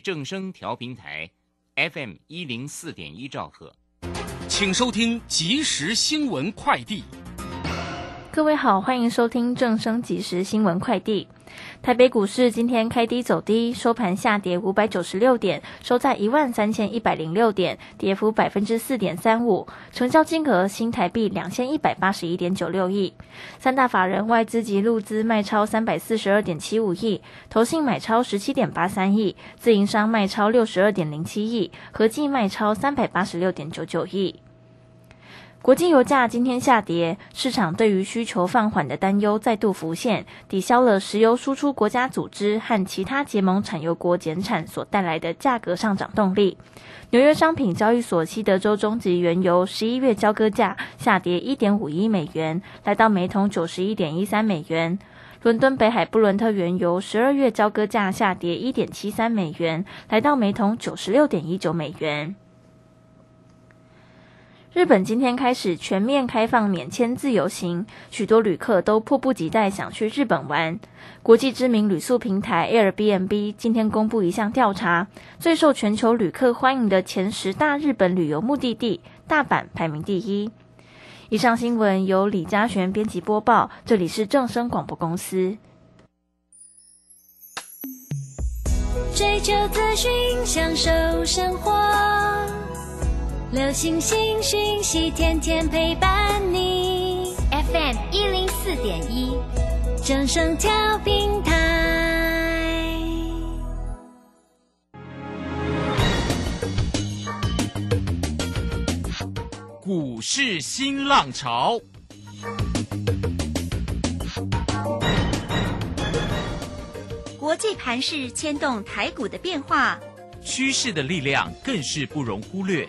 正声调频台，FM 一零四点一兆赫，请收听即时新闻快递。各位好，欢迎收听正声即时新闻快递。台北股市今天开低走低，收盘下跌五百九十六点，收在一万三千一百零六点，跌幅百分之四点三五，成交金额新台币两千一百八十一点九六亿。三大法人外资及入资卖超三百四十二点七五亿，投信买超十七点八三亿，自营商卖超六十二点零七亿，合计卖超三百八十六点九九亿。国际油价今天下跌，市场对于需求放缓的担忧再度浮现，抵消了石油输出国家组织和其他结盟产油国减产所带来的价格上涨动力。纽约商品交易所西德州中级原油十一月交割价下跌一点五一美元，来到每桶九十一点一三美元。伦敦北海布伦特原油十二月交割价下跌一点七三美元，来到每桶九十六点一九美元。日本今天开始全面开放免签自由行，许多旅客都迫不及待想去日本玩。国际知名旅宿平台 Airbnb 今天公布一项调查，最受全球旅客欢迎的前十大日本旅游目的地，大阪排名第一。以上新闻由李嘉璇编辑播报，这里是正声广播公司。追求资讯，享受生活。流星星讯息，天天陪伴你。FM 一零四点一，正声调平台。股市新浪潮，国际盘势牵动台股的变化，趋势的力量更是不容忽略。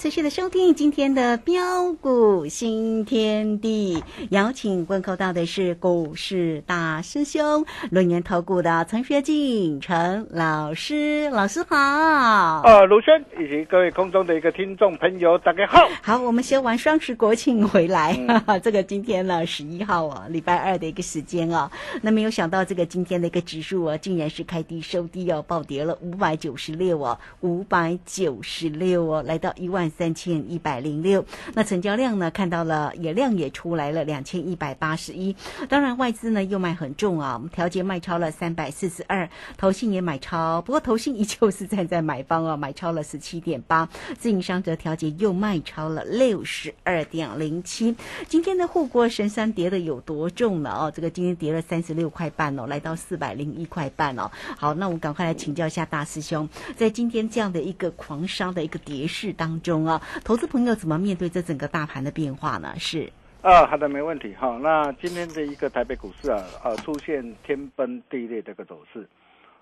持续的收听今天的标股新天地，邀请问候到的是股市大师兄轮研投股的陈学进陈老师，老师好。呃，卢轩以及各位空中的一个听众朋友，大家好。好，我们先完双十国庆回来，哈哈 这个今天呢十一号啊，礼拜二的一个时间啊，那没有想到这个今天的一个指数啊，竟然是开低收低哦，暴跌了五百九十六哦，五百九十六哦。来到一万三千一百零六，那成交量呢？看到了，也量也出来了，两千一百八十一。当然外资呢又卖很重啊，我们调节卖超了三百四十二，投信也买超，不过投信依旧是站在买方啊，买超了十七点八，自营商则调节又卖超了六十二点零七。今天的护国神山跌的有多重了哦？这个今天跌了三十六块半哦，来到四百零一块半哦。好，那我们赶快来请教一下大师兄，在今天这样的一个狂杀的一个跌势。当中啊，投资朋友怎么面对这整个大盘的变化呢？是啊，好的，没问题哈。那今天的一个台北股市啊，呃，出现天崩地裂的一个走势，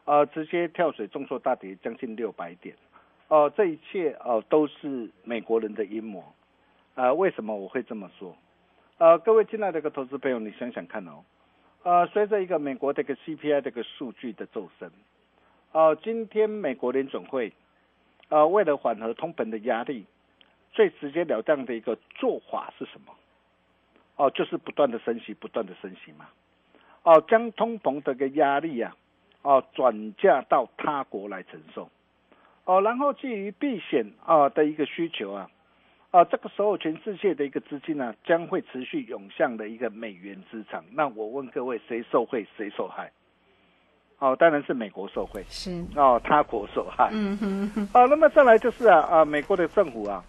呃，直接跳水重挫大跌将近六百点，哦，这一切哦都是美国人的阴谋，呃，为什么我会这么说？呃，各位进来的一个投资朋友，你想想看哦，呃，随着一个美国的一个 CPI 这个数据的骤升，哦，今天美国联准会。呃，为了缓和通膨的压力，最直接了当的一个做法是什么？哦，就是不断的升息，不断的升息嘛。哦，将通膨的个压力啊，哦，转嫁到他国来承受。哦，然后基于避险啊的一个需求啊，啊，这个时候全世界的一个资金呢，将会持续涌向的一个美元资产。那我问各位，谁受惠，谁受害？哦，当然是美国受惠，是哦，他国受害。嗯哼哼，啊，那么再来就是啊啊，美国的政府啊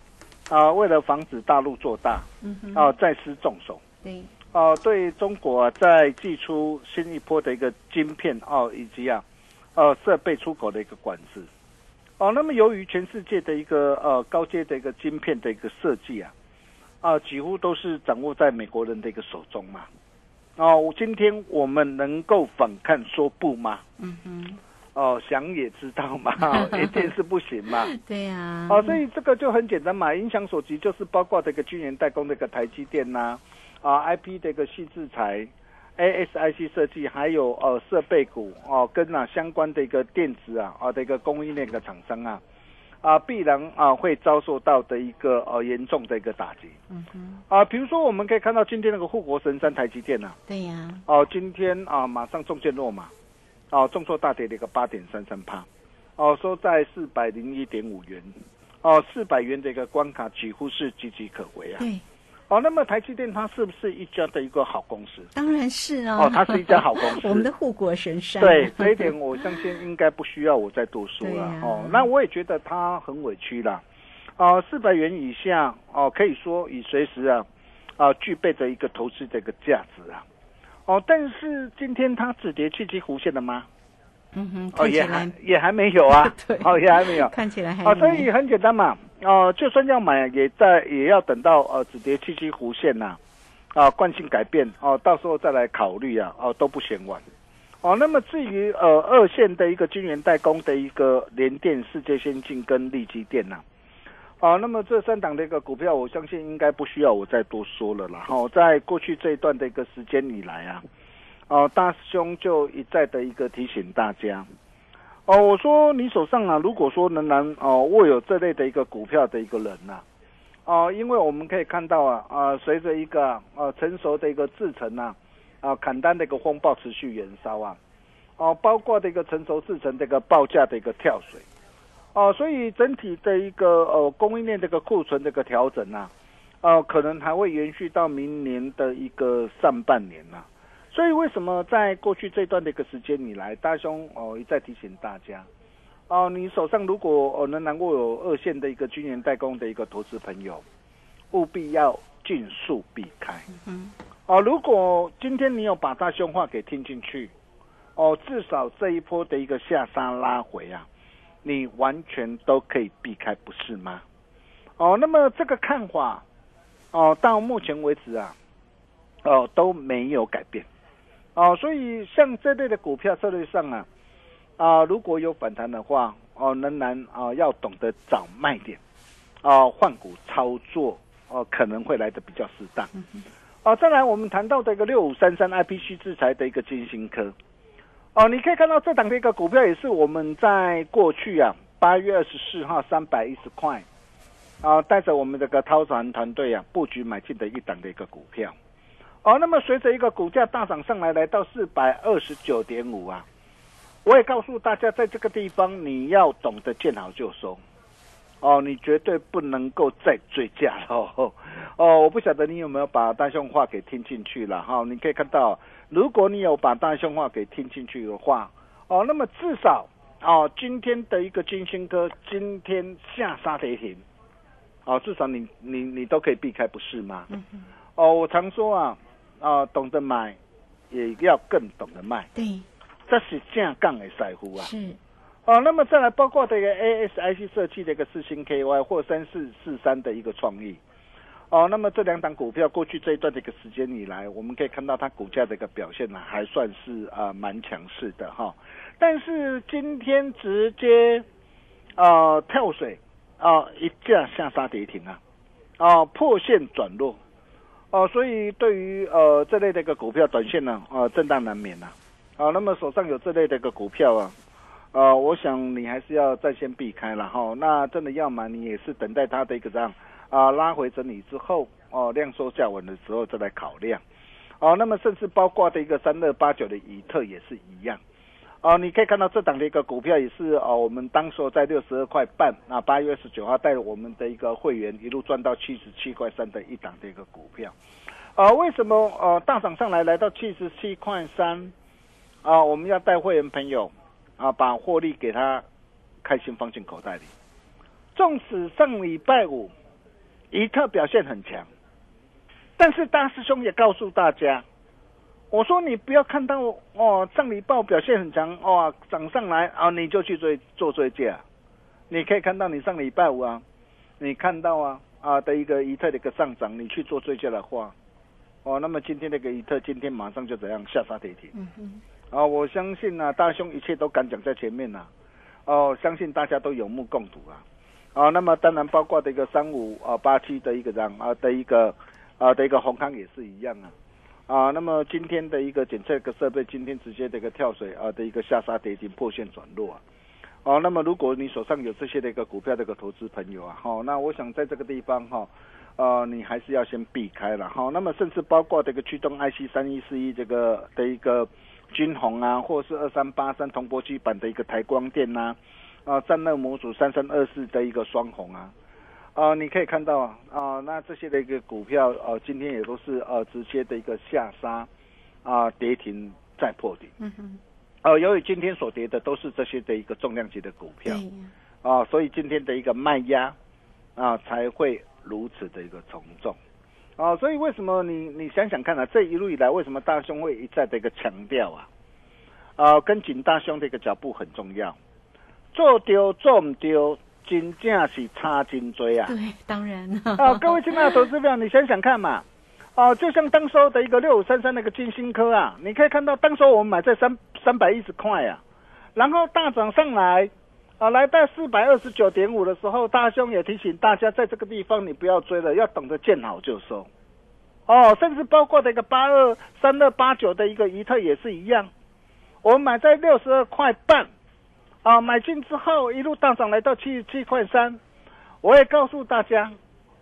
啊，为了防止大陆做大，嗯哼，啊，再施重手。对，哦、对中国啊，在寄出新一波的一个晶片哦，以及啊，呃，设备出口的一个管制。哦，那么由于全世界的一个呃高阶的一个晶片的一个设计啊，啊、几乎都是掌握在美国人的一个手中嘛。哦，今天我们能够反抗说不吗？嗯哼，哦，想也知道嘛，一定是不行嘛。对呀，哦，所以这个就很简单嘛，影响所及就是包括这个军研代工的一个台积电呐、啊 IP 的一个细制材，ASIC 设计，还有呃设备股哦，跟啊相关的一个电子啊啊的一个供应链的厂商啊，啊必然啊会遭受到的一个呃严重的一个打击。嗯哼，啊，比如说我们可以看到今天那个护国神山台积电啊、对呀，哦，今天啊马上中箭落马，哦重挫大跌的一个八点三三趴，哦收在四百零一点五元，哦四百元的一个关卡几乎是岌岌可危啊。对，哦，那么台积电它是不是一家的一个好公司？当然是哦，哦，它是一家好公司。我们的护国神山，对 这一点，我相信应该不需要我再多说了、哦。那我也觉得它很委屈啦。哦，四百元以下哦，可以说已随时啊啊具备着一个投资的一个价值啊。哦，但是今天它止跌契机弧线了吗？嗯哼，哦，也还，也还没有啊 对哦，也还没有。看起来还哦，所以很简单嘛，哦，就算要买，也在也要等到呃止跌契机弧线呐、啊，惯性改变哦，到时候再来考虑啊，哦都不嫌晚。哦，那么至于呃二线的一个晶圆代工的一个联电、世界先进跟力基电呐、哦，那么这三档的一个股票，我相信应该不需要我再多说了啦。哦，在过去这一段的一个时间以来啊，哦，大师兄就一再的一个提醒大家，哦，我说你手上啊，如果说仍然哦握有这类的一个股票的一个人呐、哦，因为我们可以看到啊啊，随着一个呃成熟的一个制程啊啊砍单的一个风暴持续燃烧啊，哦，包括的一个成熟制程的一个报价的一个跳水，哦，所以整体的一个呃供应链这个库存的一个调整啊，呃，可能还会延续到明年的一个上半年呐、所以为什么在过去这段的一个时间以来，大兄哦一再提醒大家，哦，你手上如果哦能能够有二线的一个军研代工的一个投资朋友，务必要尽速避开。嗯哦，如果今天你有把大兄话给听进去，哦，至少这一波的一个下杀拉回啊，你完全都可以避开，不是吗？哦，那么这个看法，哦，到目前为止啊，哦都没有改变。哦，所以像这类的股票策略上啊，啊、如果有反弹的话，哦，仍然啊、要懂得找卖点，哦，换股操作，哦，可能会来的比较适当。哦，再来我们谈到的一个六五三三 IPC 制裁的一个金星科，哦，你可以看到这档的一个股票也是我们在过去啊八月二十四号三百一十块，啊，带着我们这个涛船团队啊布局买进的一档的一个股票。哦，那么随着一个股价大涨上来，来到四百二十九点五啊，我也告诉大家，在这个地方你要懂得见好就收，哦，你绝对不能够再追价了哦。哦，我不晓得你有没有把大兄话给听进去了哈、你可以看到，如果你有把大兄话给听进去的话，哦，那么至少哦，今天的一个金星科今天下杀跌停，哦，至少你你你都可以避开，不是吗？嗯，哦，我常说啊，啊，懂得买，也要更懂得卖，对，这是正杠的赛乎啊。是，哦，那么再来包括这个 ASIC 设计的一个四星 KY 或三四四三的一个创意。哦，那么这两档股票过去这一段的一个时间以来，我们可以看到它股价的一个表现呢，还算是啊蛮强势的哈。但是今天直接呃跳水啊、一架下杀跌停啊，啊破线转弱哦、所以对于呃这类的一个股票短线呢，呃震荡难免呐、啊。那么手上有这类的一个股票啊，呃，我想你还是要再先避开了哈。那真的要买，你也是等待它的一个这样啊、拉回整理之后哦、量缩价稳的时候再来考量。哦，那么甚至包括的一个三二八九的以特也是一样。哦，你可以看到这档的一个股票也是哦，我们当时在六十二块半，那八月二十九号带我们的一个会员一路赚到七十七块三的一档的一个股票，啊，为什么呃大涨上来来到七十七块三啊？我们要带会员朋友啊，把获利给他开心放进口袋里。纵使上礼拜五一特表现很强，但是大师兄也告诉大家。我说你不要看到哦，上礼拜表现很强哦，涨上来啊，你就去追做追价。你可以看到你上礼拜五啊，你看到啊啊的一个一特的一个上涨，你去做追价的话，哦，那么今天那个一特今天马上就怎样下杀跌停。嗯嗯。啊，我相信呢，大兄一切都敢讲在前面呐。哦，相信大家都有目共睹啊。啊，那么当然包括的一个三五啊八七的一个涨啊的一个啊的一个红康也是一样啊。啊，那么今天的一个检测个设备，今天直接的一个跳水啊的一个下杀跌停破线转弱啊，哦，那么如果你手上有这些的一个股票的一个投资朋友啊，好，那我想在这个地方哈，呃，你还是要先避开了哈，那么甚至包括这个驱动 IC 三一四一这个的一个金红啊，或是二三八三铜箔基板的一个台光电呐，啊，散热模组三三二四的一个双红啊。啊，你可以看到啊，啊，那这些的一个股票，呃，今天也都是呃直接的一个下杀，啊，跌停再破底。嗯哼。呃，由于今天所跌的都是这些的一个重量级的股票，啊，所以今天的一个卖压啊才会如此的一个从众。啊，所以为什么你你想想看啊，这一路以来为什么大兄会一再的一个强调啊，啊，跟紧大兄的一个脚步很重要，做丢做唔丢。真正是差真多啊！对，当然。哦，各位亲爱的投资者，你想想看嘛，哦，就像当时的一个六五三三那个金星科啊，你可以看到当时我们买在三三百一十块啊，然后大涨上来，啊，来到四百二十九点五的时候，大兄也提醒大家，在这个地方你不要追了，要等着见好就收。哦，甚至包括的一个八二三二八九的一个怡特也是一样，我们买在六十二块半。啊，买进之后一路大涨来到七十七块三，我也告诉大家，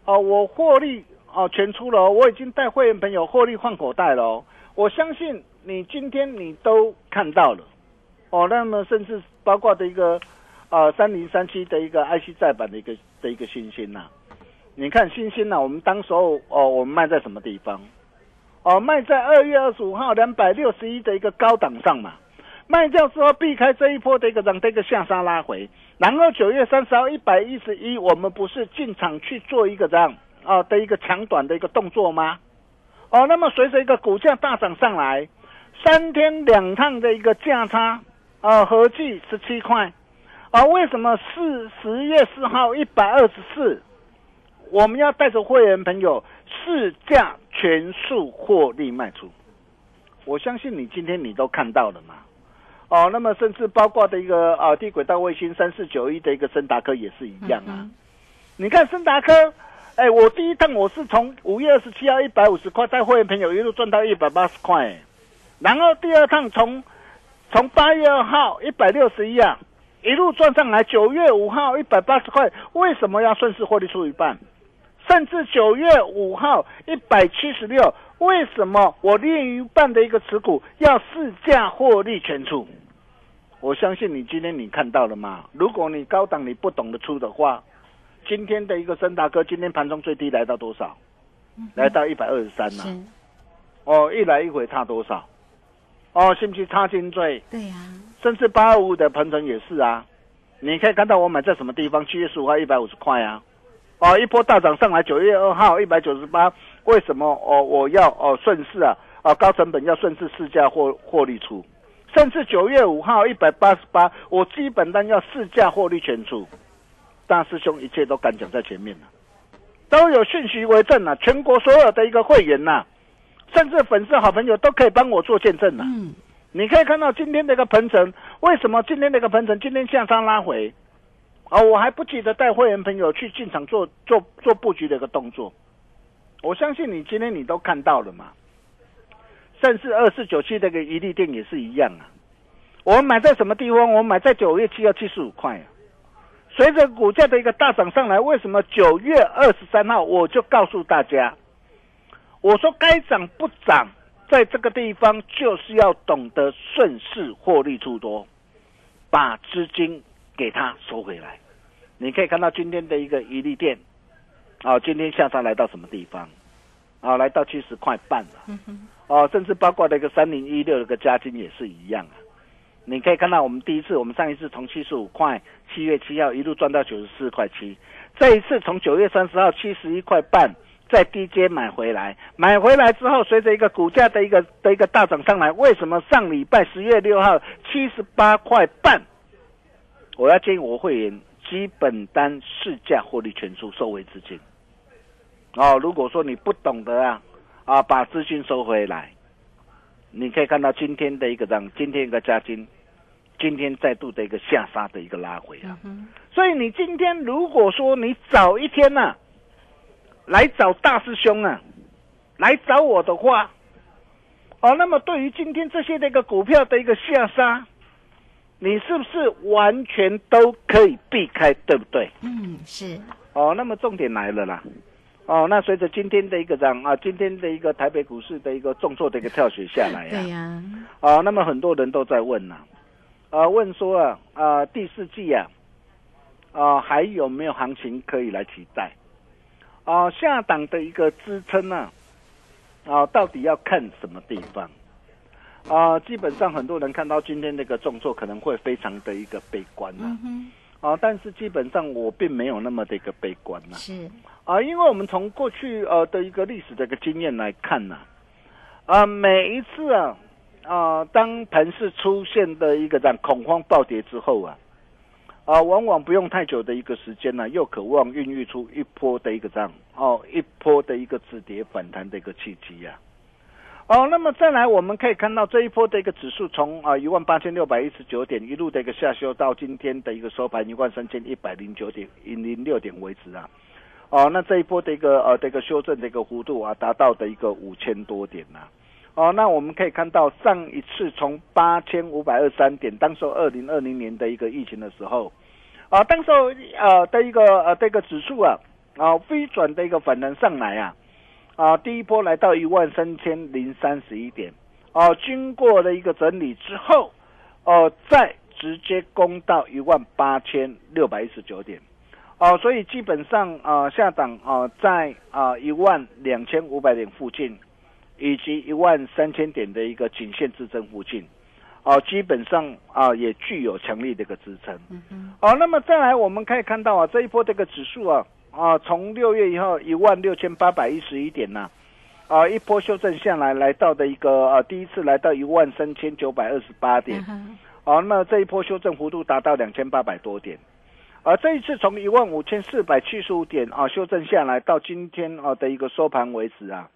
哦，我获利哦全出了，我已经带会员朋友获利换口袋了。哦我相信你今天你都看到了，哦，那么甚至包括的一个啊三零三七的一个 IC 再版的一个的一个新星呐，你看新星呐，我们当时候哦我们卖在什么地方？哦，卖在二月二十五号两百六十一的一个高档上嘛。卖掉之后避开这一波的一个让这个下杀拉回，然后九月三十号一百一十一，我们不是进场去做一个这样啊的一个长短的一个动作吗？哦，那么随着一个股价大涨上来，三天两趟的一个价差啊，合计十七块啊，为什么四十月四号一百二十四，我们要带着会员朋友市价全数获利卖出？我相信你今天你都看到了嘛。哦，那么甚至包括的一个啊低轨道卫星三四九一的一个森达科也是一样啊。你看森达科，哎，我第一趟我是从五月二十七号一百五十块在会员朋友一路赚到一百八十块，然后第二趟从从八月二号一百六十一啊一路赚上来，九月五号一百八十块，为什么要顺势获利出一半？甚至九月五号一百七十六。为什么我另一半的一个持股要市价获利全出？我相信你今天你看到了吗？如果你高档你不懂得出的话，今天的一个森达哥今天盘中最低来到多少？来到一百二十三了。哦，一来一回差多少？哦，是不是差金最？对呀。甚至八二五的鹏程也是啊。你可以看到我买在什么地方？七月十五号一百五十块啊。哦，一波大涨上来，九月二号一百九十八。为什么哦？我要哦顺势啊啊高成本要顺势市价获获利出，甚至九月五号一百八十八，我基本单要市价获利全出。大师兄一切都敢讲在前面了，都有讯息为证了。全国所有的一个会员呐，甚至粉丝好朋友都可以帮我做见证了。嗯，你可以看到今天的一个鹏程，为什么今天的一个鹏程今天向上拉回？哦，我还不记得带会员朋友去进场做做做布局的一个动作。我相信你今天你都看到了嘛，甚至二四九七这个一利店也是一样啊。我们买在什么地方？我们买在九月七号七十五块啊。随着股价的一个大涨上来，为什么九月二十三号我就告诉大家，我说该涨不涨，在这个地方就是要懂得顺势获利出多，把资金给它收回来。你可以看到今天的一个一利店，啊，今天下杀来到什么地方？啊，来到七十块半了。哦，甚至包括那个三零一六的个加金也是一样啊。你可以看到，我们第一次，我们上一次从七十五块，七月七号一路赚到九十四块七，这一次从九月三十号七十一块半，在低阶买回来，买回来之后，随着一个股价的一个的一个大涨上来，为什么上礼拜十月六号七十八块半，我要建议我会员基本单市价获利全出，收回资金。哦，如果说你不懂得啊，啊，把资金收回来，你可以看到今天的一个涨，今天一个加金。今天再度的一个下杀的一个拉回啊，所以你今天如果说你早一天呐，来找大师兄啊，来找我的话，哦，那么对于今天这些的一个股票的一个下杀，你是不是完全都可以避开，对不对？嗯，是。哦，那么重点来了啦，哦，那随着今天的一个涨啊，今天的一个台北股市的一个重挫的一个跳水下来呀，对呀，啊，那么很多人都在问呐。啊，问说啊，啊，第四季啊，啊，还有没有行情可以来期待？啊，下档的一个支撑呢？啊，到底要看什么地方？啊，基本上很多人看到今天那个重挫，可能会非常的一个悲观呐。啊，但是基本上我并没有那么的一个悲观呐。是啊，因为我们从过去呃的一个历史的一个经验来看呢，啊，每一次啊。啊，当盘市出现的一个这样恐慌暴跌之后啊，啊，往往不用太久的一个时间呢，又渴望孕育出一波的一个这样哦，一波的一个止跌反弹的一个契机呀。哦，那么再来，我们可以看到这一波的一个指数从啊一万八千六百一十九点一路的一个下修到今天的一个收盘一万三千一百零九点零六点为止啊。哦，那这一波的一个呃这个修正的一个幅度啊，达到的一个五千多点呐。哦，那我们可以看到上一次从八千五百二三点，当时二零二零年的一个疫情的时候，啊，当时呃的一个呃这个指数啊，啊飞转的一个反弹上来啊，啊第一波来到一万三千零三十一点，哦，经过了一个整理之后，哦再直接攻到一万八千六百一十九点，哦，所以基本上啊下档啊在啊一万两千五百点附近。以及一万三千点的一个颈线支撑附近，哦，基本上啊也具有强力的一个支撑。哦，那么再来我们可以看到啊，这一波这个指数啊啊，从六月以后一万六千八百一十一点呐，啊一波修正下来，来到的一个啊第一次来到一万三千九百二十八点，哦，那么这一波修正幅度达到两千八百多点，啊这一次从一万五千四百七十五点啊修正下来到今天啊的一个收盘为止啊。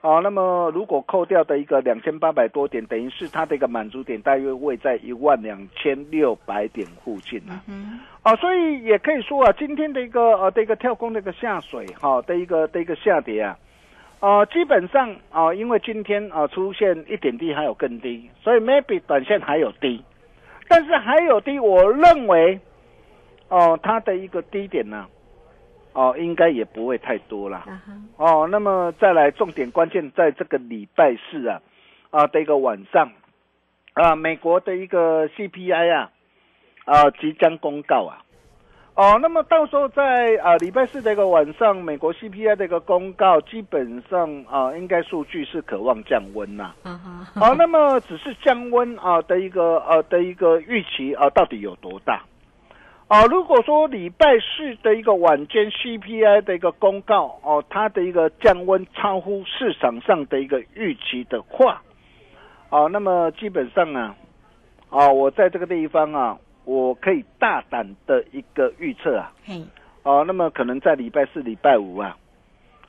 哦，那么如果扣掉的一个两千八百多点，等于是它的一个满足点大约位在一万两千六百点附近啊。嗯。哦，所以也可以说啊，今天的一个呃的一个跳空的一个下水哈的一个的一个下跌啊，呃，基本上啊，因为今天啊出现一点低还有更低，所以 maybe 短线还有低，但是还有低，我认为哦它的一个低点呢。哦，应该也不会太多啦。哦，那么再来，重点关键在这个礼拜四啊，啊的一个晚上，啊，美国的一个 CPI 啊，啊即将公告啊。哦，那么到时候在啊礼拜四的一个晚上，美国 CPI 的一个公告，基本上啊应该数据是渴望降温呐。好，那么只是降温啊的一个呃的一个预期啊，到底有多大？啊，如果说礼拜四的一个晚间 CPI 的一个公告哦，它的一个降温超乎市场上的一个预期的话，哦，那么基本上啊，啊，我在这个地方啊，我可以大胆的一个预测啊，哦，那么可能在礼拜四、礼拜五啊。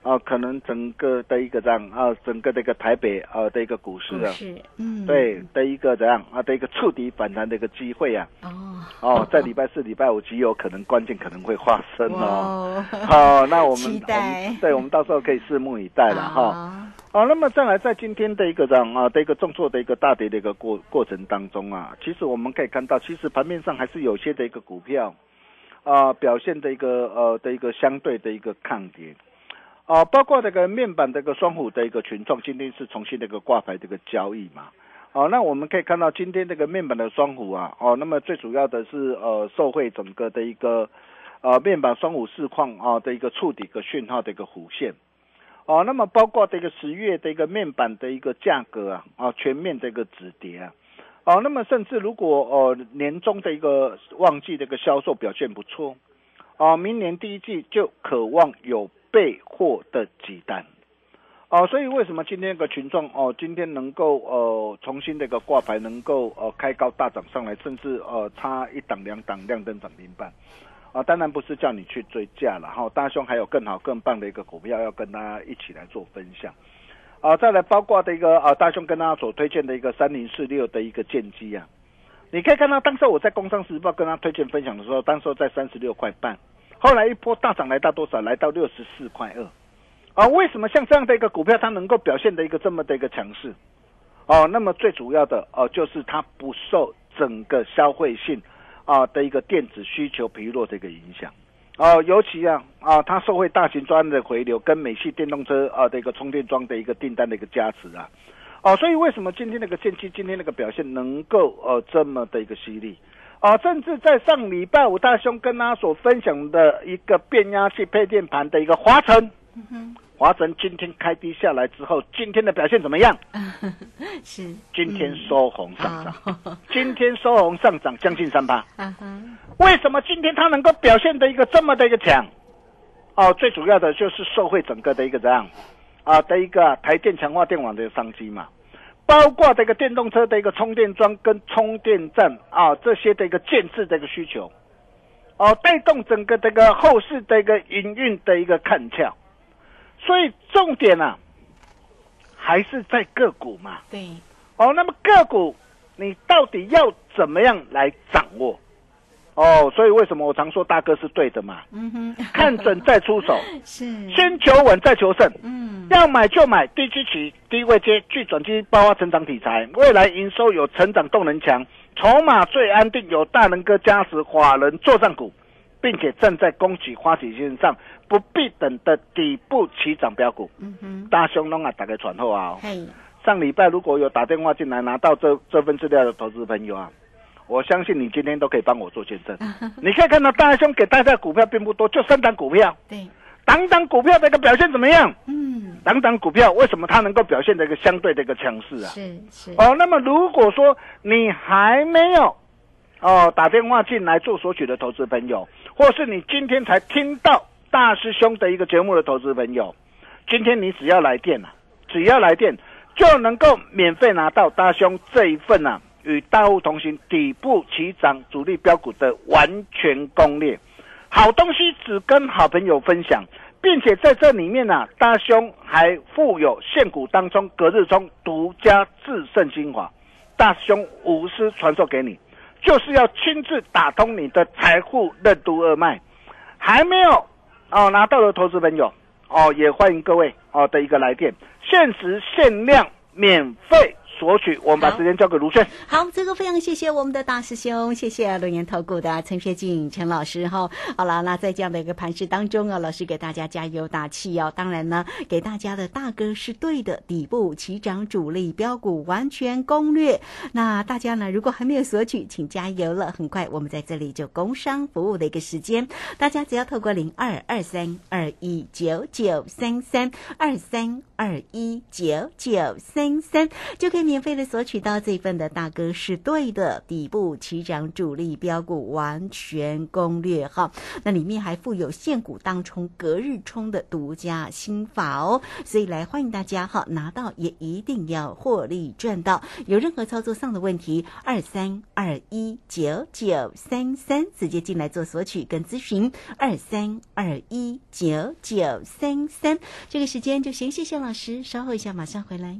啊，可能整个的一个这样啊，整个的一个台北啊的一个股市啊，嗯，对的一个这样啊的一个触底反弹的一个机会啊，哦，哦，在礼拜四、礼拜五极有可能关键可能会发生哦，好，那我们我们，对，我们到时候可以拭目以待了哈。好，那么再来在今天的一个这样啊的一个重挫的一个大跌的一个过过程当中啊，其实我们可以看到，其实盘面上还是有些的一个股票啊表现的一个呃的一个相对的一个抗跌。啊，包括这个面板这个双虎的一个群创，今天是重新的一个挂牌这个交易嘛。哦，那我们可以看到今天这个面板的双虎啊，哦，那么最主要的是呃，受惠整个的一个呃面板双虎市况啊的一个触底个讯号的一个弧线。哦，那么包括这个十月的一个面板的一个价格啊，啊全面的一个止跌啊。哦，那么甚至如果呃年终的一个旺季的一个销售表现不错，啊，明年第一季就渴望有备货的鸡蛋。哦，所以为什么今天个群众哦，今天能够呃重新的一个挂牌，能够呃开高大涨上来，甚至呃差一档两档亮灯涨停板，啊，当然不是叫你去追价了哈，大兄还有更好更棒的一个股票要跟大家一起来做分享，啊，再来包括的一个啊大兄跟大家所推荐的一个三零四六的一个剑机啊，你可以看到当时我在工商时报跟他推荐分享的时候，当时在三十六块半，后来一波大涨来到多少？来到六十四块二。啊，为什么像这样的一个股票，它能够表现的一个这么的一个强势？哦，那么最主要的哦，就是它不受整个消费性啊的一个电子需求疲弱的一个影响。哦，尤其啊啊，它受惠大型专的回流，跟美系电动车啊的一个充电桩的一个订单的一个加持啊。哦，所以为什么今天那个剑气今天那个表现能够呃这么的一个犀利？啊，甚至在上礼拜五大兄跟他所分享的一个变压器配电盘的一个华晨。华晨今天开低下来之后，今天的表现怎么样？是今天收红上涨，今天收红上涨将近三八。为什么今天它能够表现的一个这么的一个强？哦，最主要的就是受惠整个的一个这样啊的一个台电强化电网的商机嘛，包括这个电动车的一个充电桩跟充电站啊这些的一个建设的一个需求，哦，带动整个这个后市的一个营运的一个看俏。所以重点啊，还是在个股嘛。对。哦，那么个股你到底要怎么样来掌握？哦，所以为什么我常说大哥是对的嘛？嗯哼。看准再出手。是。先求稳再求胜。嗯。要买就买低基期、低位接、具转机、包发成长题材，未来营收有成长动能强，筹码最安定，有大能哥加持，华人做上股，并且正在供给花旗线上。不必等的底部起涨标股，嗯哼，大兄龙啊，打开传后啊，上礼拜如果有打电话进来拿到这这份资料的投资朋友啊，我相信你今天都可以帮我做见证。你可以看到大兄给大家股票并不多，就三档股票，对，档档股票的一个表现怎么样？嗯，档档股票为什么它能够表现的一个相对的一个强势啊？是是哦，那么如果说你还没有哦打电话进来做索取的投资朋友，或是你今天才听到。大师兄的一个节目的投资朋友，今天你只要来电啊，只要来电就能够免费拿到大兄这一份啊，与大户同行底部起涨主力标股的完全攻略，好东西只跟好朋友分享，并且在这里面呢，大兄还附有现股当中隔日中独家制胜精华，大兄无私传授给你，就是要亲自打通你的财富任督二脉，还没有。哦，拿到的投资朋友，哦，也欢迎各位哦的一个来电，限时限量，免费。索取，我们把时间交给卢轩。好，这个非常谢谢我们的大师兄，谢谢龙岩投顾的陈学进陈老师哈。好了，那在这样的一个盘势当中啊，老师给大家加油打气哦。当然呢，给大家的大哥是对的，底部起涨主力标股完全攻略。那大家呢，如果还没有索取，请加油了。很快我们在这里就工商服务的一个时间，大家只要透过零二二三二一九九三三二三二一九九三三就可以。免费的索取到这份的大哥是对的，底部起涨主力标股完全攻略哈，那里面还附有现股当冲、隔日冲的独家心法哦，所以来欢迎大家哈，拿到也一定要获利赚到。有任何操作上的问题，二三二一九九三三直接进来做索取跟咨询，二三二一九九三三。这个时间就先谢谢老师，稍后一下马上回来。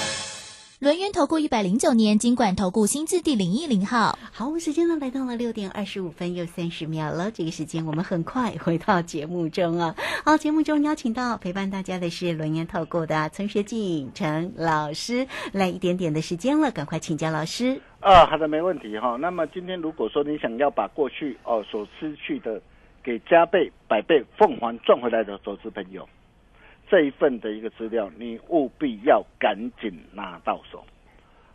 轮源投顾一百零九年金管投顾新字第零一零号。好，我们时间呢来到了六点二十五分又三十秒了。这个时间我们很快回到节目中啊。好，节目中邀请到陪伴大家的是轮源投顾的陈学进陈老师，来一点点的时间了，赶快请教老师。啊，好的，没问题哈。那么今天如果说你想要把过去哦所失去的给加倍、百倍、凤凰赚回来的投资朋友，这一份的一个资料，你务必要赶紧拿到手。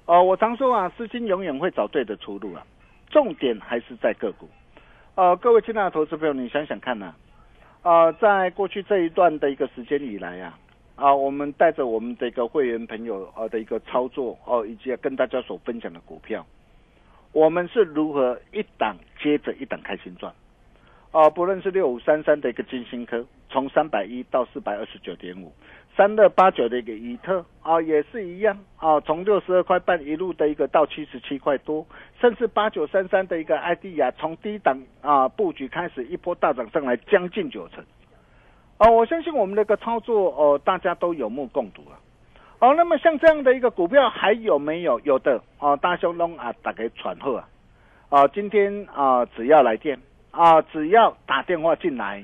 哦，我常说啊，资金永远会找对的出路啊，重点还是在个股。呃，各位亲爱的投资朋友，你想想看呐、啊，在过去这一段的一个时间以来啊，啊，我们带着我们的一个会员朋友呃的一个操作哦，以及跟大家所分享的股票，我们是如何一档接着一档开心赚。啊，不论是六五三三的一个金星科，从三百一到四百二十九点五，三二八九的一个以特啊，也是一样啊，从六十二块半一路的一个到七十七块多，甚至八九三三的一个 ID 啊，从低档啊布局开始一波大涨上来将近九成。哦，我相信我们的一个操作哦，大家都有目共睹啊。哦，那么像这样的一个股票还有没有？有的哦，大兄龙啊，打给传贺啊，啊，今天啊，只要来电啊，只要打电话进来，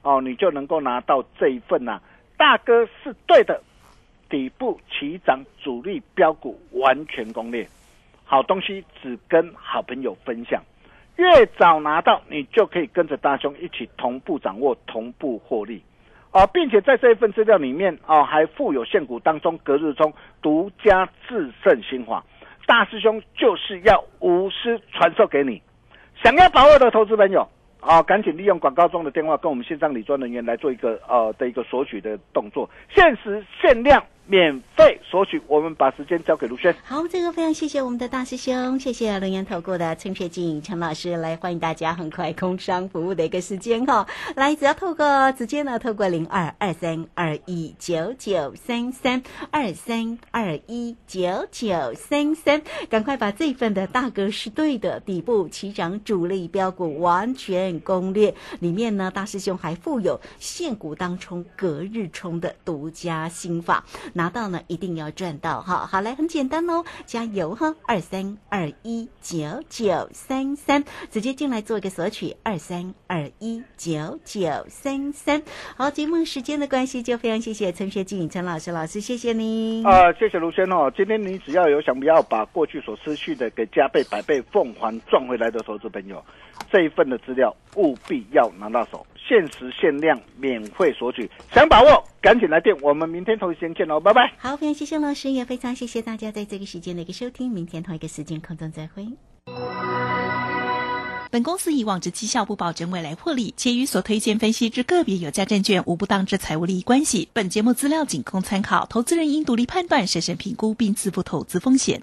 哦，你就能够拿到这一份呐、啊。大哥是对的，底部起涨主力标股完全攻略，好东西只跟好朋友分享。越早拿到，你就可以跟着大兄一起同步掌握、同步获利，哦，并且在这一份资料里面哦，还附有现股当中隔日冲独家制胜精华，大师兄就是要无私传授给你。想要把握的投资朋友啊，赶紧利用广告中的电话跟我们线上理专人员来做一个呃的一个索取的动作，限时限量。免费索取，我们把时间交给卢轩。好，这个非常谢谢我们的大师兄，谢谢龙岩投顾的陈学静陈老师来欢迎大家，很快工商服务的一个时间哈，来只要透过直接呢，透过零二二三二一九九三三二三二一九九三三，赶快把这份的大哥是对的底部起涨主力标股完全攻略里面呢，大师兄还附有现股当冲隔日冲的独家心法。拿到呢，一定要赚到哈！好来，很简单哦，加油哈！二三二一九九三三，直接进来做一个索取，二三二一九九三三。好，节目时间的关系，就非常谢谢陈学静陈老师老师，谢谢您。啊、谢谢卢轩哦。今天你只要有想不要把过去所失去的给加倍、百倍、凤凰赚回来的投资朋友，这一份的资料务必要拿到手。限时限量，免费索取，想把握赶紧来电，我们明天同一时间见喽，拜拜。好，非常谢谢老师，也非常谢谢大家在这个时间的一个收听，明天同一个时间空中再会。本公司以往之绩效不保证未来获利，且与所推荐分析之个别有价证券无不当之财务利益关系。本节目资料仅供参考，投资人应独立判断、审慎评估并自负投资风险。